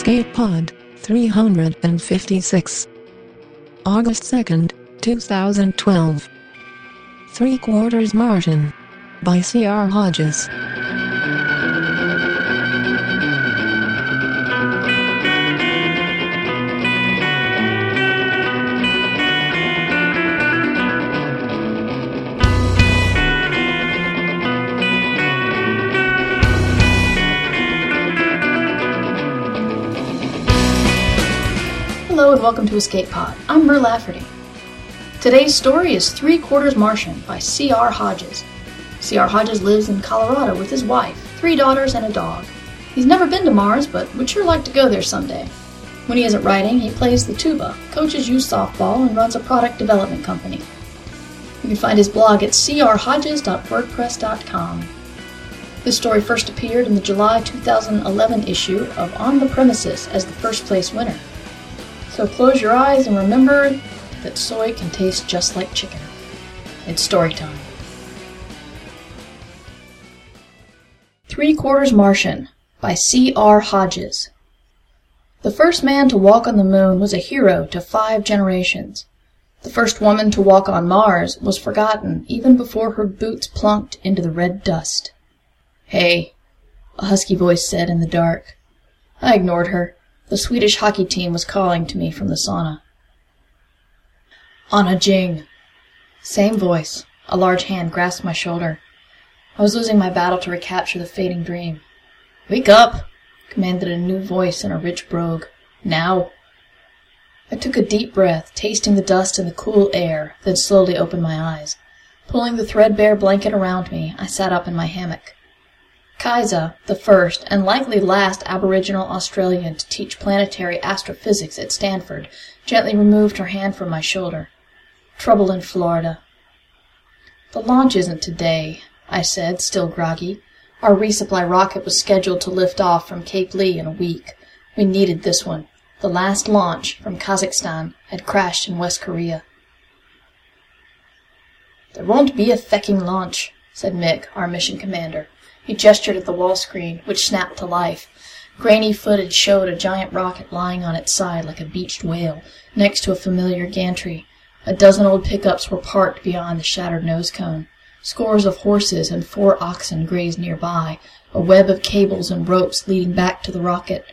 Escape Pod 356. August 2nd, 2012. Three Quarters Martian. By C.R. Hodges. And welcome to Escape Pod. I'm Mur Lafferty. Today's story is Three Quarters Martian by C.R. Hodges. C.R. Hodges lives in Colorado with his wife, three daughters, and a dog. He's never been to Mars, but would sure like to go there someday. When he isn't writing, he plays the tuba, coaches youth softball, and runs a product development company. You can find his blog at crhodges.wordpress.com. This story first appeared in the July 2011 issue of On the Premises as the first place winner. So close your eyes and remember that soy can taste just like chicken. It's story time. Three Quarters Martian by C. R. Hodges. The first man to walk on the moon was a hero to five generations. The first woman to walk on Mars was forgotten even before her boots plunked into the red dust. Hey, a husky voice said in the dark. I ignored her. The Swedish hockey team was calling to me from the sauna. Anna Jing. Same voice. A large hand grasped my shoulder. I was losing my battle to recapture the fading dream. Wake up! commanded a new voice in a rich brogue. Now! I took a deep breath, tasting the dust and the cool air, then slowly opened my eyes. Pulling the threadbare blanket around me, I sat up in my hammock. Kaisa, the first and likely last Aboriginal Australian to teach planetary astrophysics at Stanford, gently removed her hand from my shoulder. Trouble in Florida. The launch isn't today, I said, still groggy. Our resupply rocket was scheduled to lift off from Cape Lee in a week. We needed this one. The last launch, from Kazakhstan, had crashed in West Korea. There won't be a fecking launch, said Mick, our mission commander. He gestured at the wall screen, which snapped to life. Grainy footage showed a giant rocket lying on its side like a beached whale, next to a familiar gantry. A dozen old pickups were parked beyond the shattered nose cone. Scores of horses and four oxen grazed nearby, a web of cables and ropes leading back to the rocket.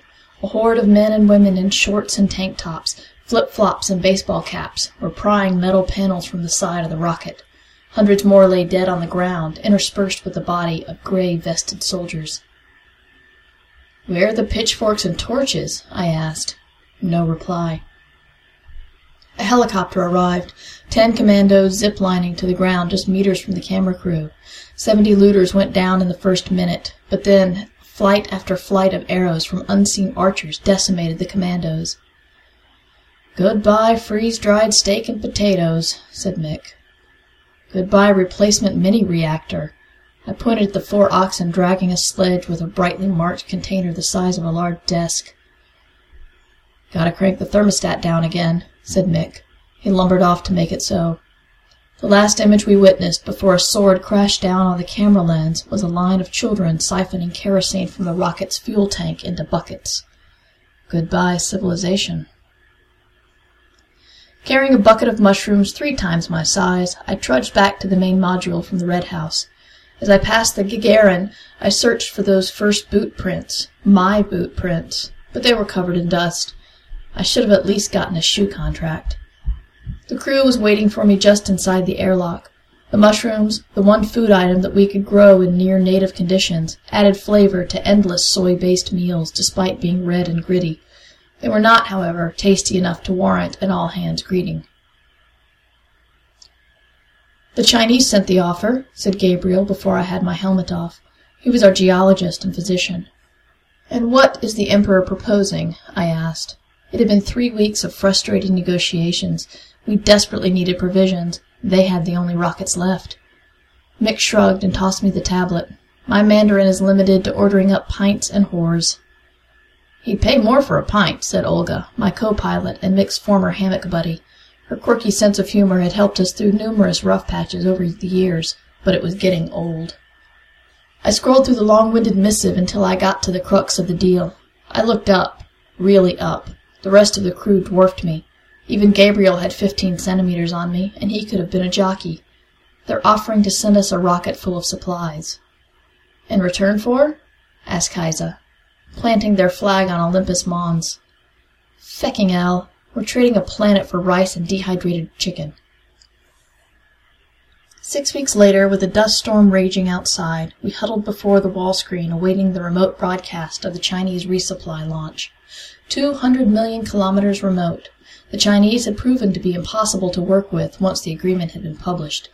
A horde of men and women in shorts and tank tops, flip-flops and baseball caps, were prying metal panels from the side of the rocket. Hundreds more lay dead on the ground, interspersed with the body of gray vested soldiers. Where are the pitchforks and torches? I asked. No reply. A helicopter arrived, ten commandos ziplining to the ground just meters from the camera crew. Seventy looters went down in the first minute, but then flight after flight of arrows from unseen archers decimated the commandos. Goodbye freeze-dried steak and potatoes, said Mick. Goodbye replacement mini reactor. I pointed at the four oxen dragging a sledge with a brightly marked container the size of a large desk. Gotta crank the thermostat down again, said Mick. He lumbered off to make it so. The last image we witnessed before a sword crashed down on the camera lens was a line of children siphoning kerosene from the rocket's fuel tank into buckets. Goodbye, civilization. Carrying a bucket of mushrooms three times my size, I trudged back to the main module from the Red House. As I passed the Gagarin, I searched for those first boot prints, my boot prints, but they were covered in dust. I should have at least gotten a shoe contract. The crew was waiting for me just inside the airlock. The mushrooms, the one food item that we could grow in near native conditions, added flavor to endless soy-based meals despite being red and gritty. They were not, however, tasty enough to warrant an all-hands greeting. The Chinese sent the offer, said Gabriel before I had my helmet off. He was our geologist and physician. And what is the Emperor proposing? I asked. It had been three weeks of frustrating negotiations. We desperately needed provisions. They had the only rockets left. Mick shrugged and tossed me the tablet. My Mandarin is limited to ordering up pints and whores. He'd pay more for a pint, said Olga, my co-pilot and Mick's former hammock buddy. Her quirky sense of humor had helped us through numerous rough patches over the years, but it was getting old. I scrolled through the long-winded missive until I got to the crux of the deal. I looked up. Really up. The rest of the crew dwarfed me. Even Gabriel had 15 centimeters on me, and he could have been a jockey. They're offering to send us a rocket full of supplies. In return for? asked Kaisa, planting their flag on Olympus Mons. Fecking hell. We're trading a planet for rice and dehydrated chicken. Six weeks later, with a dust storm raging outside, we huddled before the wall screen awaiting the remote broadcast of the Chinese resupply launch. Two hundred million kilometers remote. The Chinese had proven to be impossible to work with once the agreement had been published.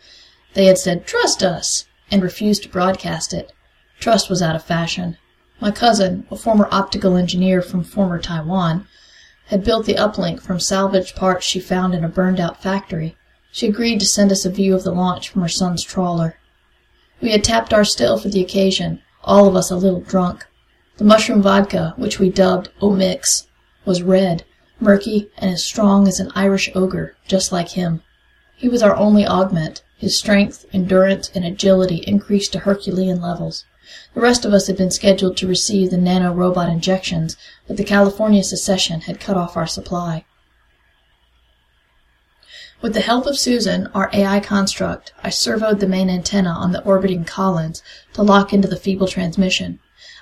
They had said, Trust us, and refused to broadcast it. Trust was out of fashion. My cousin, a former optical engineer from former Taiwan, had built the uplink from salvaged parts she found in a burned out factory. She agreed to send us a view of the launch from her son's trawler. We had tapped our still for the occasion, all of us a little drunk. The mushroom vodka, which we dubbed O-Mix, was red, murky, and as strong as an Irish ogre, just like him. He was our only augment. His strength, endurance, and agility increased to Herculean levels. The rest of us had been scheduled to receive the nano-robot injections, but the California secession had cut off our supply. With the help of Susan, our AI construct, I servoed the main antenna on the orbiting Collins to lock into the feeble transmission.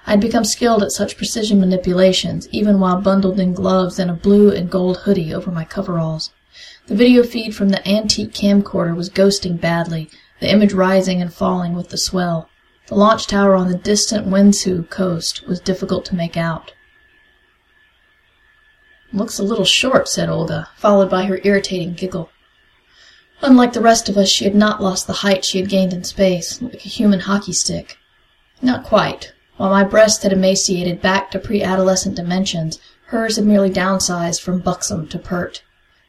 I had become skilled at such precision manipulations, even while bundled in gloves and a blue and gold hoodie over my coveralls. The video feed from the antique camcorder was ghosting badly, the image rising and falling with the swell. The launch tower on the distant Wenzhou coast was difficult to make out. Looks a little short, said Olga, followed by her irritating giggle. Unlike the rest of us, she had not lost the height she had gained in space, like a human hockey stick. Not quite. While my breast had emaciated back to pre-adolescent dimensions, hers had merely downsized from buxom to pert.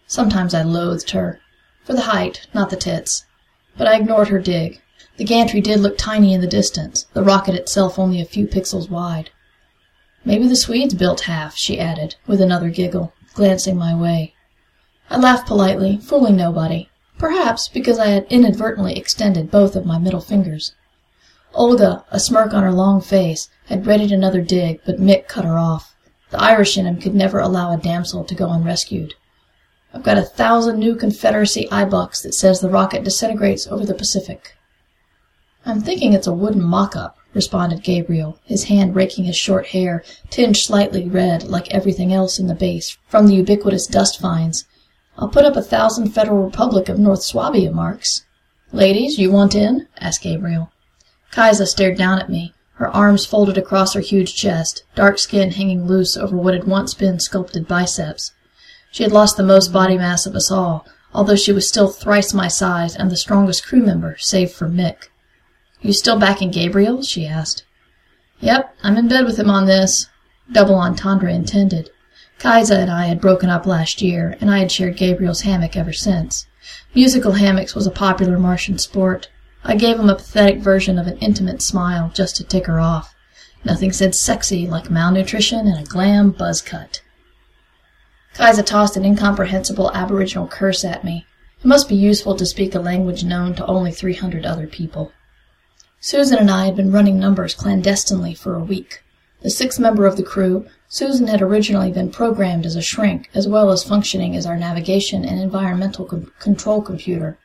Sometimes I loathed her. For the height, not the tits. But I ignored her dig. The gantry did look tiny in the distance, the rocket itself only a few pixels wide. Maybe the Swedes built half, she added, with another giggle, glancing my way. I laughed politely, fooling nobody. Perhaps because I had inadvertently extended both of my middle fingers. Olga, a smirk on her long face, had readied another dig, but Mick cut her off. The Irish in him could never allow a damsel to go unrescued. I've got a thousand new Confederacy eyebucks that says the rocket disintegrates over the Pacific. I'm thinking it's a wooden mock-up, responded Gabriel, his hand raking his short hair, tinged slightly red like everything else in the base from the ubiquitous dust fines I'll put up a thousand Federal Republic of North Swabia marks. Ladies, you want in? asked Gabriel. Kaisa stared down at me, her arms folded across her huge chest, dark skin hanging loose over what had once been sculpted biceps. She had lost the most body mass of us all, although she was still thrice my size and the strongest crew member, save for Mick. You still backing Gabriel? she asked. Yep, I'm in bed with him on this. Double entendre intended. Kaisa and I had broken up last year, and I had shared Gabriel's hammock ever since. Musical hammocks was a popular Martian sport. I gave him a pathetic version of an intimate smile just to tick her off. Nothing said sexy like malnutrition and a glam buzz cut. Kaisa tossed an incomprehensible aboriginal curse at me. It must be useful to speak a language known to only three hundred other people. Susan and I had been running numbers clandestinely for a week. The sixth member of the crew, Susan had originally been programmed as a shrink, as well as functioning as our navigation and environmental com- control computer.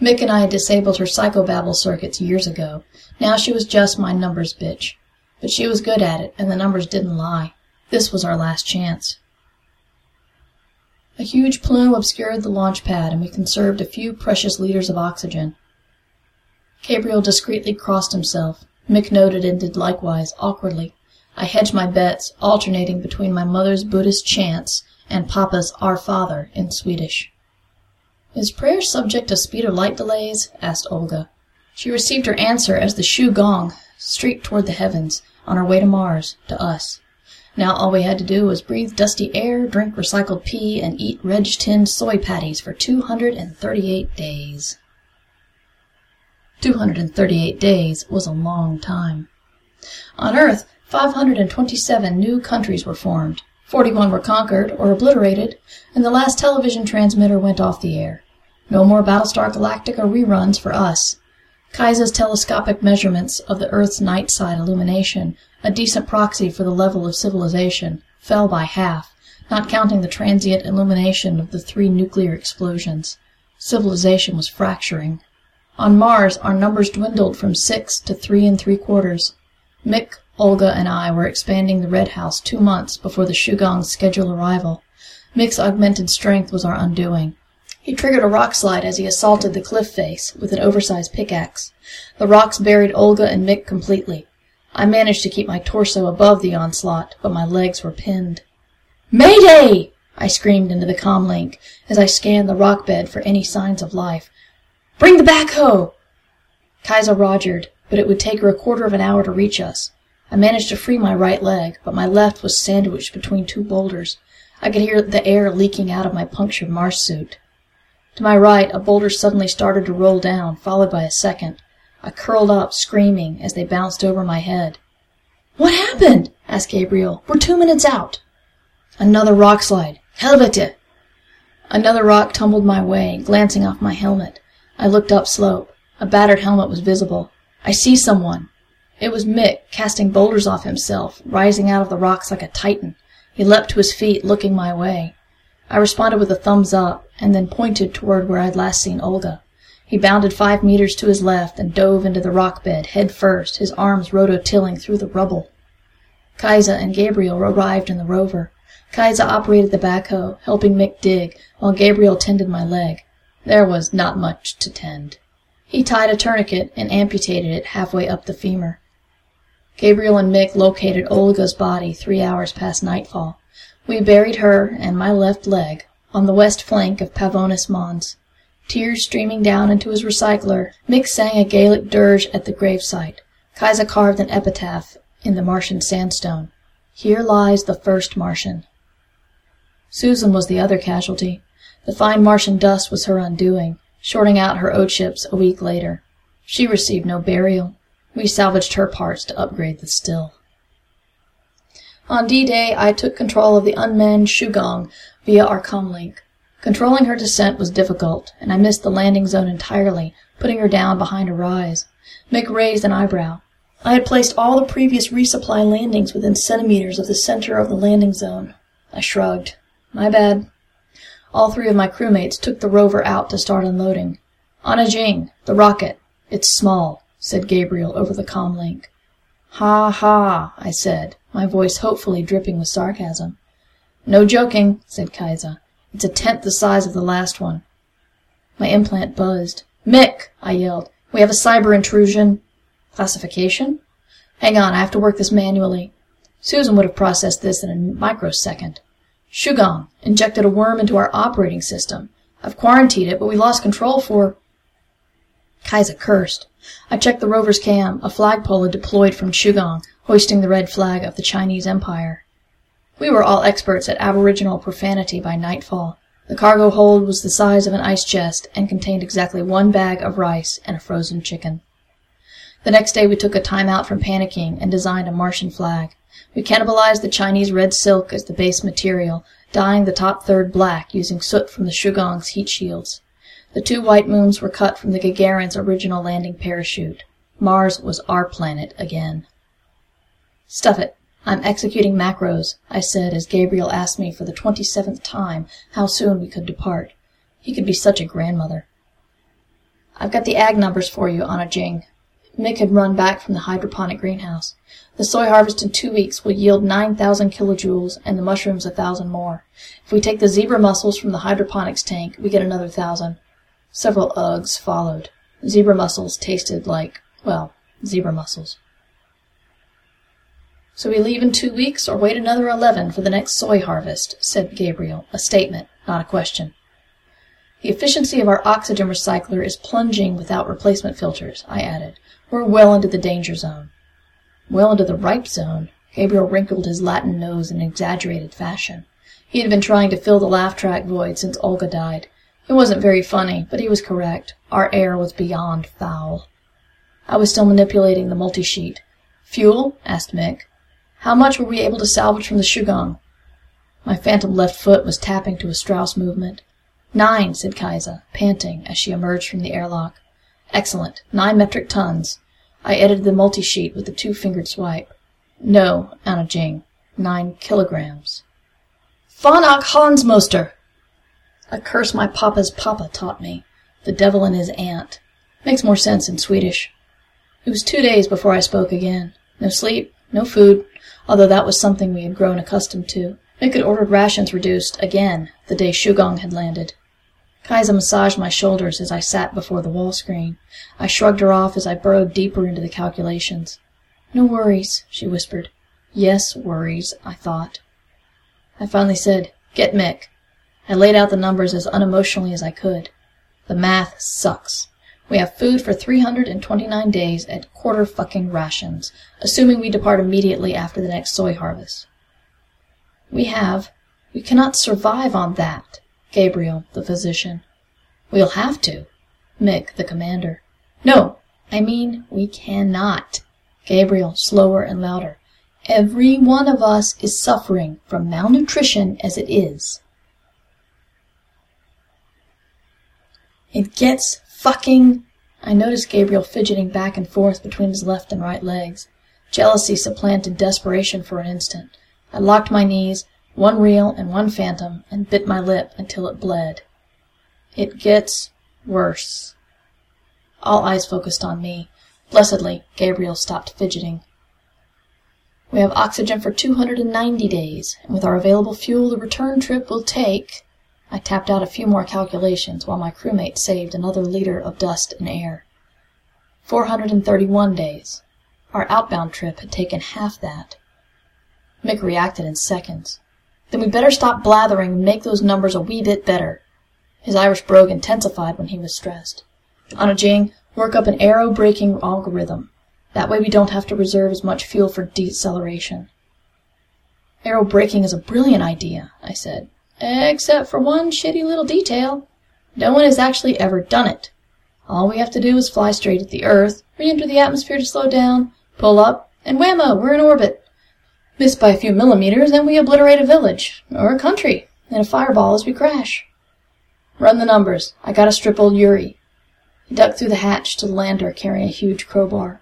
Mick and I had disabled her psychobabble circuits years ago. Now she was just my numbers bitch. But she was good at it, and the numbers didn't lie. This was our last chance. A huge plume obscured the launch pad, and we conserved a few precious liters of oxygen. Gabriel discreetly crossed himself. Mick noted and did likewise, awkwardly. I hedged my bets, alternating between my mother's Buddhist chants and Papa's Our Father in Swedish. Is prayer subject to speed or light delays? asked Olga. She received her answer as the Shugong streaked toward the heavens, on her way to Mars, to us. Now all we had to do was breathe dusty air, drink recycled pee, and eat reg-tinned soy patties for 238 days. 238 days was a long time. On Earth, 527 new countries were formed. 41 were conquered or obliterated, and the last television transmitter went off the air. No more Battlestar Galactica reruns for us. Kaisa's telescopic measurements of the Earth's night side illumination, a decent proxy for the level of civilization, fell by half, not counting the transient illumination of the three nuclear explosions. Civilization was fracturing. On Mars, our numbers dwindled from six to three and three quarters. Mick, Olga, and I were expanding the Red House two months before the Shugong's scheduled arrival. Mick's augmented strength was our undoing. He triggered a rock slide as he assaulted the cliff face with an oversized pickaxe. The rocks buried Olga and Mick completely. I managed to keep my torso above the onslaught, but my legs were pinned. Mayday! I screamed into the comlink as I scanned the rock bed for any signs of life. Bring the backhoe! Kaisa rogered, but it would take her a quarter of an hour to reach us. I managed to free my right leg, but my left was sandwiched between two boulders. I could hear the air leaking out of my punctured Mars suit. To my right, a boulder suddenly started to roll down, followed by a second. I curled up, screaming, as they bounced over my head. What happened? asked Gabriel. We're two minutes out. Another rock slide. Helvete! Another rock tumbled my way, glancing off my helmet. I looked upslope. A battered helmet was visible. I see someone. It was Mick, casting boulders off himself, rising out of the rocks like a titan. He leapt to his feet, looking my way. I responded with a thumbs up, and then pointed toward where I'd last seen Olga. He bounded five meters to his left and dove into the rock bed, head first, his arms rototilling through the rubble. Kaisa and Gabriel arrived in the rover. Kaisa operated the backhoe, helping Mick dig, while Gabriel tended my leg. There was not much to tend. He tied a tourniquet and amputated it halfway up the femur. Gabriel and Mick located Olga's body three hours past nightfall. We buried her and my left leg on the west flank of Pavonis Mons. Tears streaming down into his recycler, Mick sang a Gaelic dirge at the gravesite. Kaisa carved an epitaph in the Martian sandstone. Here lies the first Martian. Susan was the other casualty. The fine Martian dust was her undoing, shorting out her O-chips a week later. She received no burial. We salvaged her parts to upgrade the still. On D-Day, I took control of the unmanned Shugong via our comlink. Controlling her descent was difficult, and I missed the landing zone entirely, putting her down behind a rise. Mick raised an eyebrow. I had placed all the previous resupply landings within centimeters of the center of the landing zone. I shrugged. My bad. All three of my crewmates took the rover out to start unloading. Anna Jing, the rocket. It's small, said Gabriel over the com link. Ha ha, I said, my voice hopefully dripping with sarcasm. No joking, said Kaisa. It's a tenth the size of the last one. My implant buzzed. Mick, I yelled. We have a cyber intrusion. Classification? Hang on, I have to work this manually. Susan would have processed this in a microsecond. Shugong injected a worm into our operating system. I've quarantined it, but we lost control for. Kaisa cursed. I checked the rover's cam. A flagpole had deployed from Shugong, hoisting the red flag of the Chinese Empire. We were all experts at aboriginal profanity by nightfall. The cargo hold was the size of an ice chest and contained exactly one bag of rice and a frozen chicken. The next day we took a time out from panicking and designed a Martian flag. We cannibalized the Chinese red silk as the base material, dyeing the top third black using soot from the Shugong's heat shields. The two white moons were cut from the Gagarin's original landing parachute. Mars was our planet again. Stuff it. I'm executing macros, I said as Gabriel asked me for the twenty seventh time how soon we could depart. He could be such a grandmother. I've got the ag numbers for you, Anna Jing. Mick had run back from the hydroponic greenhouse. The soy harvest in two weeks will yield 9,000 kilojoules and the mushrooms a thousand more. If we take the zebra mussels from the hydroponics tank, we get another thousand. Several ughs followed. Zebra mussels tasted like, well, zebra mussels. So we leave in two weeks or wait another eleven for the next soy harvest, said Gabriel, a statement, not a question. The efficiency of our oxygen recycler is plunging without replacement filters, I added. We're well into the danger zone. Well into the ripe zone. Gabriel wrinkled his Latin nose in exaggerated fashion. He had been trying to fill the laugh track void since Olga died. It wasn't very funny, but he was correct. Our air was beyond foul. I was still manipulating the multi-sheet. Fuel? asked Mick. How much were we able to salvage from the Shugong? My phantom left foot was tapping to a Strauss movement. Nine, said Kaisa, panting, as she emerged from the airlock. Excellent. Nine metric tons. I edited the multi-sheet with a two-fingered swipe. No, Anna Jing. Nine kilograms. Fanach Hansmoster! A curse my papa's papa taught me. The devil and his aunt. Makes more sense in Swedish. It was two days before I spoke again. No sleep, no food, although that was something we had grown accustomed to. Mick had ordered rations reduced, again, the day Shugong had landed. Kaisa massaged my shoulders as I sat before the wall screen. I shrugged her off as I burrowed deeper into the calculations. No worries, she whispered. Yes, worries, I thought. I finally said, Get Mick. I laid out the numbers as unemotionally as I could. The math sucks. We have food for 329 days at quarter fucking rations, assuming we depart immediately after the next soy harvest. We have. We cannot survive on that. Gabriel, the physician. We'll have to. Mick, the commander. No, I mean we cannot. Gabriel, slower and louder. Every one of us is suffering from malnutrition as it is. It gets fucking. I noticed Gabriel fidgeting back and forth between his left and right legs. Jealousy supplanted desperation for an instant. I locked my knees, one real and one phantom, and bit my lip until it bled. It gets worse. All eyes focused on me. Blessedly, Gabriel stopped fidgeting. We have oxygen for 290 days, and with our available fuel, the return trip will take. I tapped out a few more calculations while my crewmate saved another liter of dust and air. 431 days. Our outbound trip had taken half that. Mick reacted in seconds. Then we better stop blathering and make those numbers a wee bit better. His Irish brogue intensified when he was stressed. Anna Jing, work up an aero braking algorithm. That way we don't have to reserve as much fuel for deceleration. Aero braking is a brilliant idea, I said. Except for one shitty little detail. No one has actually ever done it. All we have to do is fly straight at the Earth, re-enter the atmosphere to slow down, pull up, and whammo, we're in orbit. Miss by a few millimeters, and we obliterate a village, or a country, in a fireball as we crash. Run the numbers. I gotta strip old Yuri. He ducked through the hatch to the lander carrying a huge crowbar.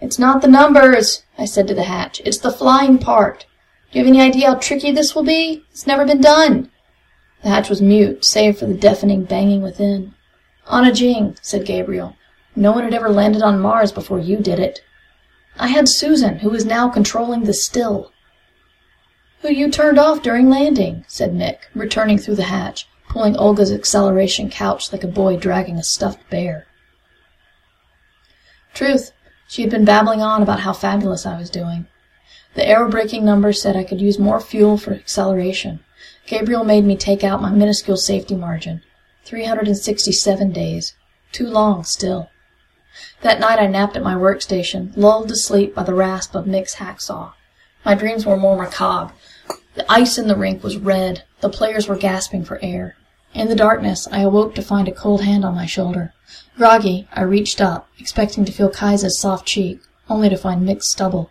It's not the numbers, I said to the hatch. It's the flying part. Do you have any idea how tricky this will be? It's never been done. The hatch was mute, save for the deafening banging within. Anna Jing, said Gabriel. No one had ever landed on Mars before you did it. I had Susan, who is now controlling the still. Who you turned off during landing, said Mick, returning through the hatch, pulling Olga's acceleration couch like a boy dragging a stuffed bear. Truth, she had been babbling on about how fabulous I was doing. The aero braking numbers said I could use more fuel for acceleration. Gabriel made me take out my minuscule safety margin. 367 days. Too long, still. That night I napped at my workstation, lulled to sleep by the rasp of Mick's hacksaw. My dreams were more macabre. The ice in the rink was red. The players were gasping for air. In the darkness, I awoke to find a cold hand on my shoulder. Groggy, I reached up, expecting to feel Kaisa's soft cheek, only to find Mick's stubble.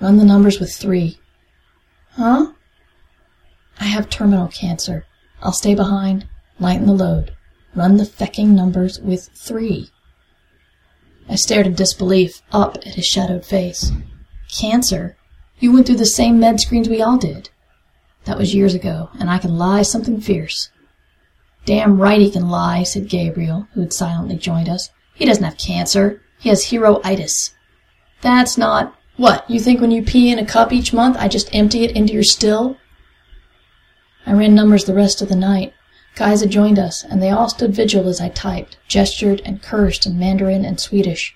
Run the numbers with three. Huh? I have terminal cancer. I'll stay behind, lighten the load. Run the fecking numbers with three. I stared in disbelief up at his shadowed face. Cancer? You went through the same med screens we all did. That was years ago, and I can lie something fierce. Damn right he can lie, said Gabriel, who had silently joined us. He doesn't have cancer. He has heroitis. That's not... What, you think when you pee in a cup each month, I just empty it into your still? I ran numbers the rest of the night. Kaisa joined us, and they all stood vigil as I typed, gestured, and cursed in Mandarin and Swedish.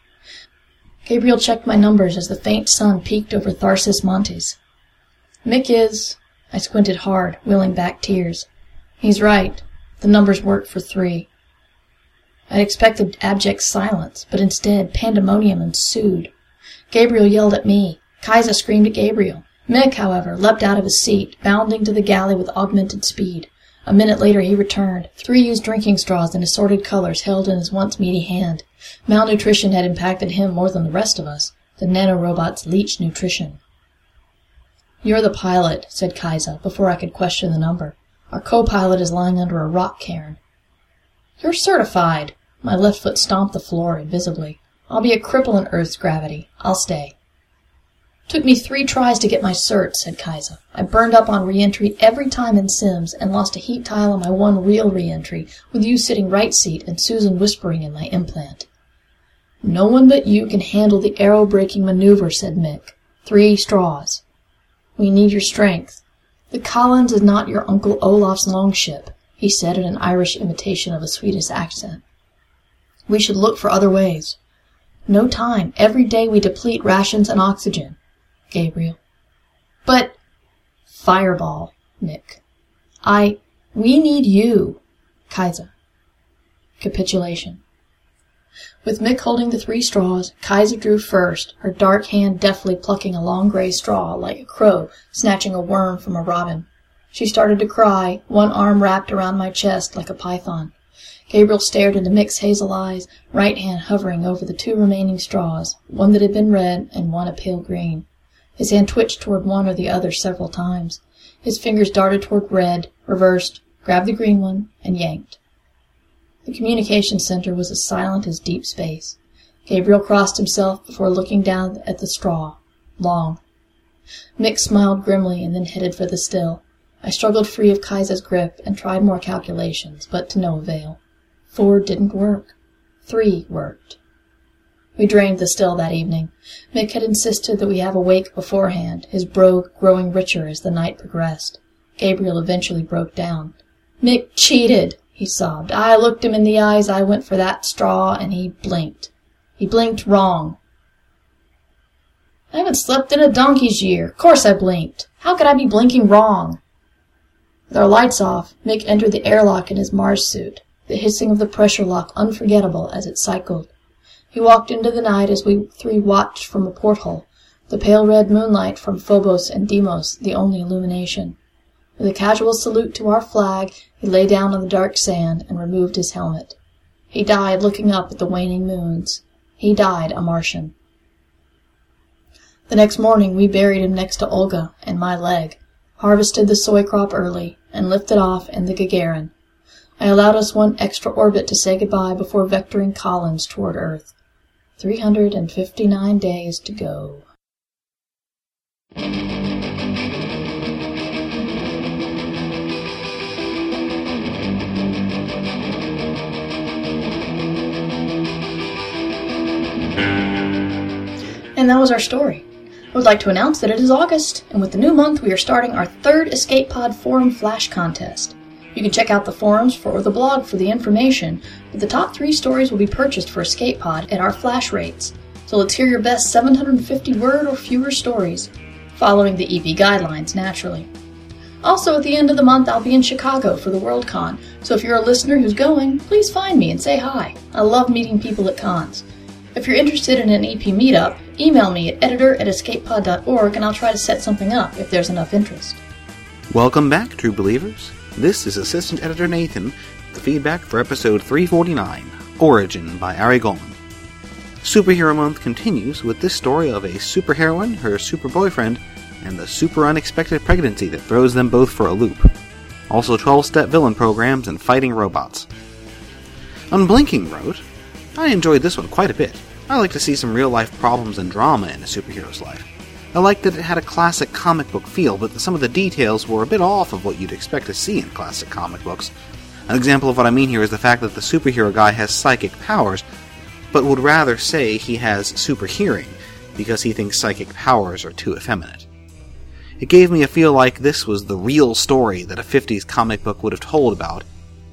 Gabriel checked my numbers as the faint sun peeked over Tharsis Montes. Mick is... I squinted hard, willing back tears. He's right. The numbers work for three. I'd expected abject silence, but instead pandemonium ensued. Gabriel yelled at me. Kaisa screamed at Gabriel. Mick, however, leapt out of his seat, bounding to the galley with augmented speed. A minute later he returned, three used drinking straws in assorted colors held in his once meaty hand. Malnutrition had impacted him more than the rest of us. The nanorobot's leech nutrition. You're the pilot, said Kaisa, before I could question the number. Our co-pilot is lying under a rock cairn. You're certified. My left foot stomped the floor invisibly. I'll be a cripple in Earth's gravity. I'll stay. Took me three tries to get my cert, said Kaisa. I burned up on re-entry every time in Sims and lost a heat tile on my one real re-entry, with you sitting right seat and Susan whispering in my implant. No one but you can handle the aero-braking maneuver, said Mick. Three straws. We need your strength. The Collins is not your Uncle Olaf's longship, he said in an Irish imitation of a Swedish accent. We should look for other ways. No time. Every day we deplete rations and oxygen. Gabriel. But Fireball, Mick. I we need you. Kaisa. Capitulation. With Mick holding the three straws, Kaisa drew first, her dark hand deftly plucking a long gray straw, like a crow snatching a worm from a robin. She started to cry, one arm wrapped around my chest like a python. Gabriel stared into Mick's hazel eyes, right hand hovering over the two remaining straws, one that had been red and one a pale green. His hand twitched toward one or the other several times. His fingers darted toward red, reversed, grabbed the green one, and yanked. The communication center was as silent as deep space. Gabriel crossed himself before looking down at the straw. Long. Mick smiled grimly and then headed for the still. I struggled free of Kaisa's grip and tried more calculations, but to no avail. Four didn't work. Three worked. We drained the still that evening. Mick had insisted that we have a wake beforehand, his brogue growing richer as the night progressed. Gabriel eventually broke down. Mick cheated, he sobbed. I looked him in the eyes, I went for that straw, and he blinked. He blinked wrong. I haven't slept in a donkey's year. Course I blinked. How could I be blinking wrong? With our lights off, Mick entered the airlock in his Mars suit, the hissing of the pressure lock unforgettable as it cycled. He walked into the night as we three watched from a porthole, the pale red moonlight from Phobos and Deimos the only illumination. With a casual salute to our flag, he lay down on the dark sand and removed his helmet. He died looking up at the waning moons. He died a Martian. The next morning we buried him next to Olga and my leg, harvested the soy crop early, and lifted off in the Gagarin. I allowed us one extra orbit to say goodbye before vectoring Collins toward Earth. 359 days to go. And that was our story. I would like to announce that it is August, and with the new month, we are starting our third Escape Pod Forum Flash Contest. You can check out the forums for, or the blog for the information, but the top three stories will be purchased for Escape Pod at our flash rates. So let's hear your best 750 word or fewer stories, following the EP guidelines, naturally. Also, at the end of the month, I'll be in Chicago for the Worldcon, so if you're a listener who's going, please find me and say hi. I love meeting people at cons. If you're interested in an EP meetup, email me at editor at escapepod.org and I'll try to set something up if there's enough interest. Welcome back, true believers. This is Assistant Editor Nathan, the feedback for episode 349, Origin by Ari Goldman. Superhero Month continues with this story of a superheroine, her super boyfriend, and the super unexpected pregnancy that throws them both for a loop. Also 12 step villain programs and fighting robots. Unblinking wrote, I enjoyed this one quite a bit. I like to see some real life problems and drama in a superhero's life. I liked that it had a classic comic book feel, but some of the details were a bit off of what you'd expect to see in classic comic books. An example of what I mean here is the fact that the superhero guy has psychic powers, but would rather say he has super hearing because he thinks psychic powers are too effeminate. It gave me a feel like this was the real story that a 50s comic book would have told about,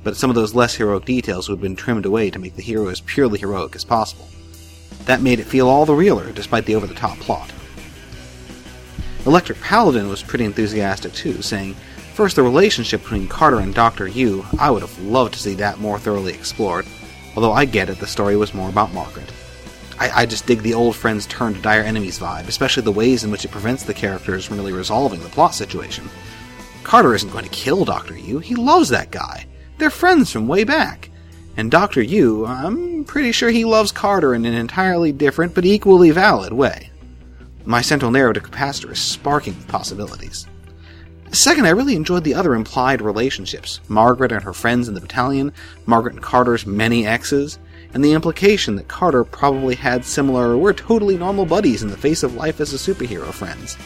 but some of those less heroic details would have been trimmed away to make the hero as purely heroic as possible. That made it feel all the realer, despite the over the top plot. Electric Paladin was pretty enthusiastic too, saying, First, the relationship between Carter and Dr. Yu, I would have loved to see that more thoroughly explored, although I get it, the story was more about Margaret. I, I just dig the old friends turned dire enemies vibe, especially the ways in which it prevents the characters from really resolving the plot situation. Carter isn't going to kill Dr. Yu, he loves that guy. They're friends from way back. And Dr. Yu, I'm pretty sure he loves Carter in an entirely different but equally valid way. My central narrative capacitor is sparking with possibilities. Second, I really enjoyed the other implied relationships Margaret and her friends in the battalion, Margaret and Carter's many exes. and the implication that Carter probably had similar, we're totally normal buddies in the face of life as a superhero friends.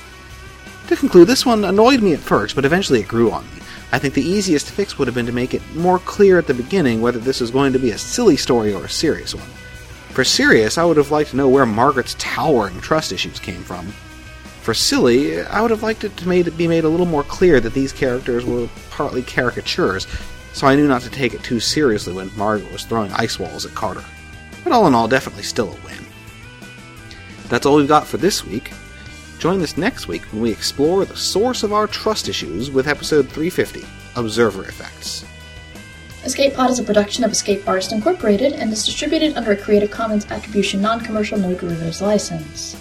To conclude, this one annoyed me at first, but eventually it grew on me. I think the easiest fix would have been to make it more clear at the beginning whether this was going to be a silly story or a serious one. For serious, I would have liked to know where Margaret's towering trust issues came from. For silly, I would have liked it to made, be made a little more clear that these characters were partly caricatures, so I knew not to take it too seriously when Margaret was throwing ice walls at Carter. But all in all, definitely still a win. That's all we've got for this week. Join us next week when we explore the source of our trust issues with episode 350 Observer Effects. Escape Pod is a production of Escape Artist Incorporated and is distributed under a Creative Commons Attribution Non Commercial No Derivatives license.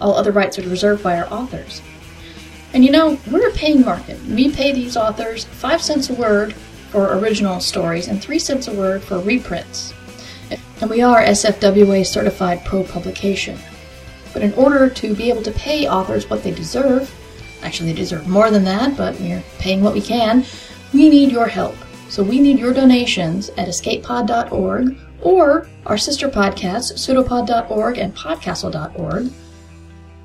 All other rights are reserved by our authors. And you know, we're a paying market. We pay these authors 5 cents a word for original stories and 3 cents a word for reprints. And we are SFWA certified pro publication. But in order to be able to pay authors what they deserve, actually, they deserve more than that, but we're paying what we can, we need your help. So we need your donations at escapepod.org or our sister podcasts, pseudopod.org and podcastle.org.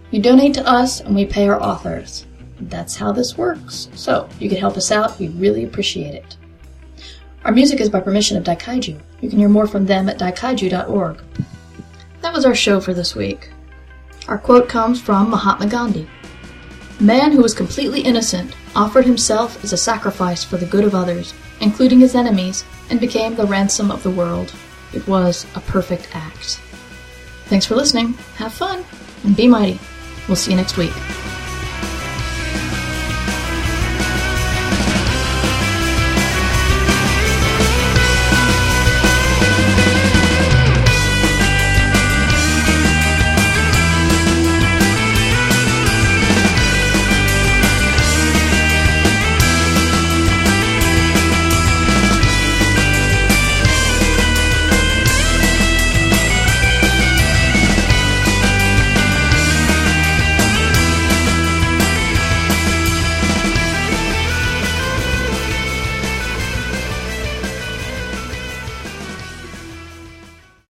You donate to us and we pay our authors. That's how this works. So, you can help us out, we really appreciate it. Our music is by permission of Daikaiju. You can hear more from them at daikaiju.org. That was our show for this week. Our quote comes from Mahatma Gandhi. Man who was completely innocent offered himself as a sacrifice for the good of others, including his enemies, and became the ransom of the world. It was a perfect act. Thanks for listening. Have fun and be mighty. We'll see you next week.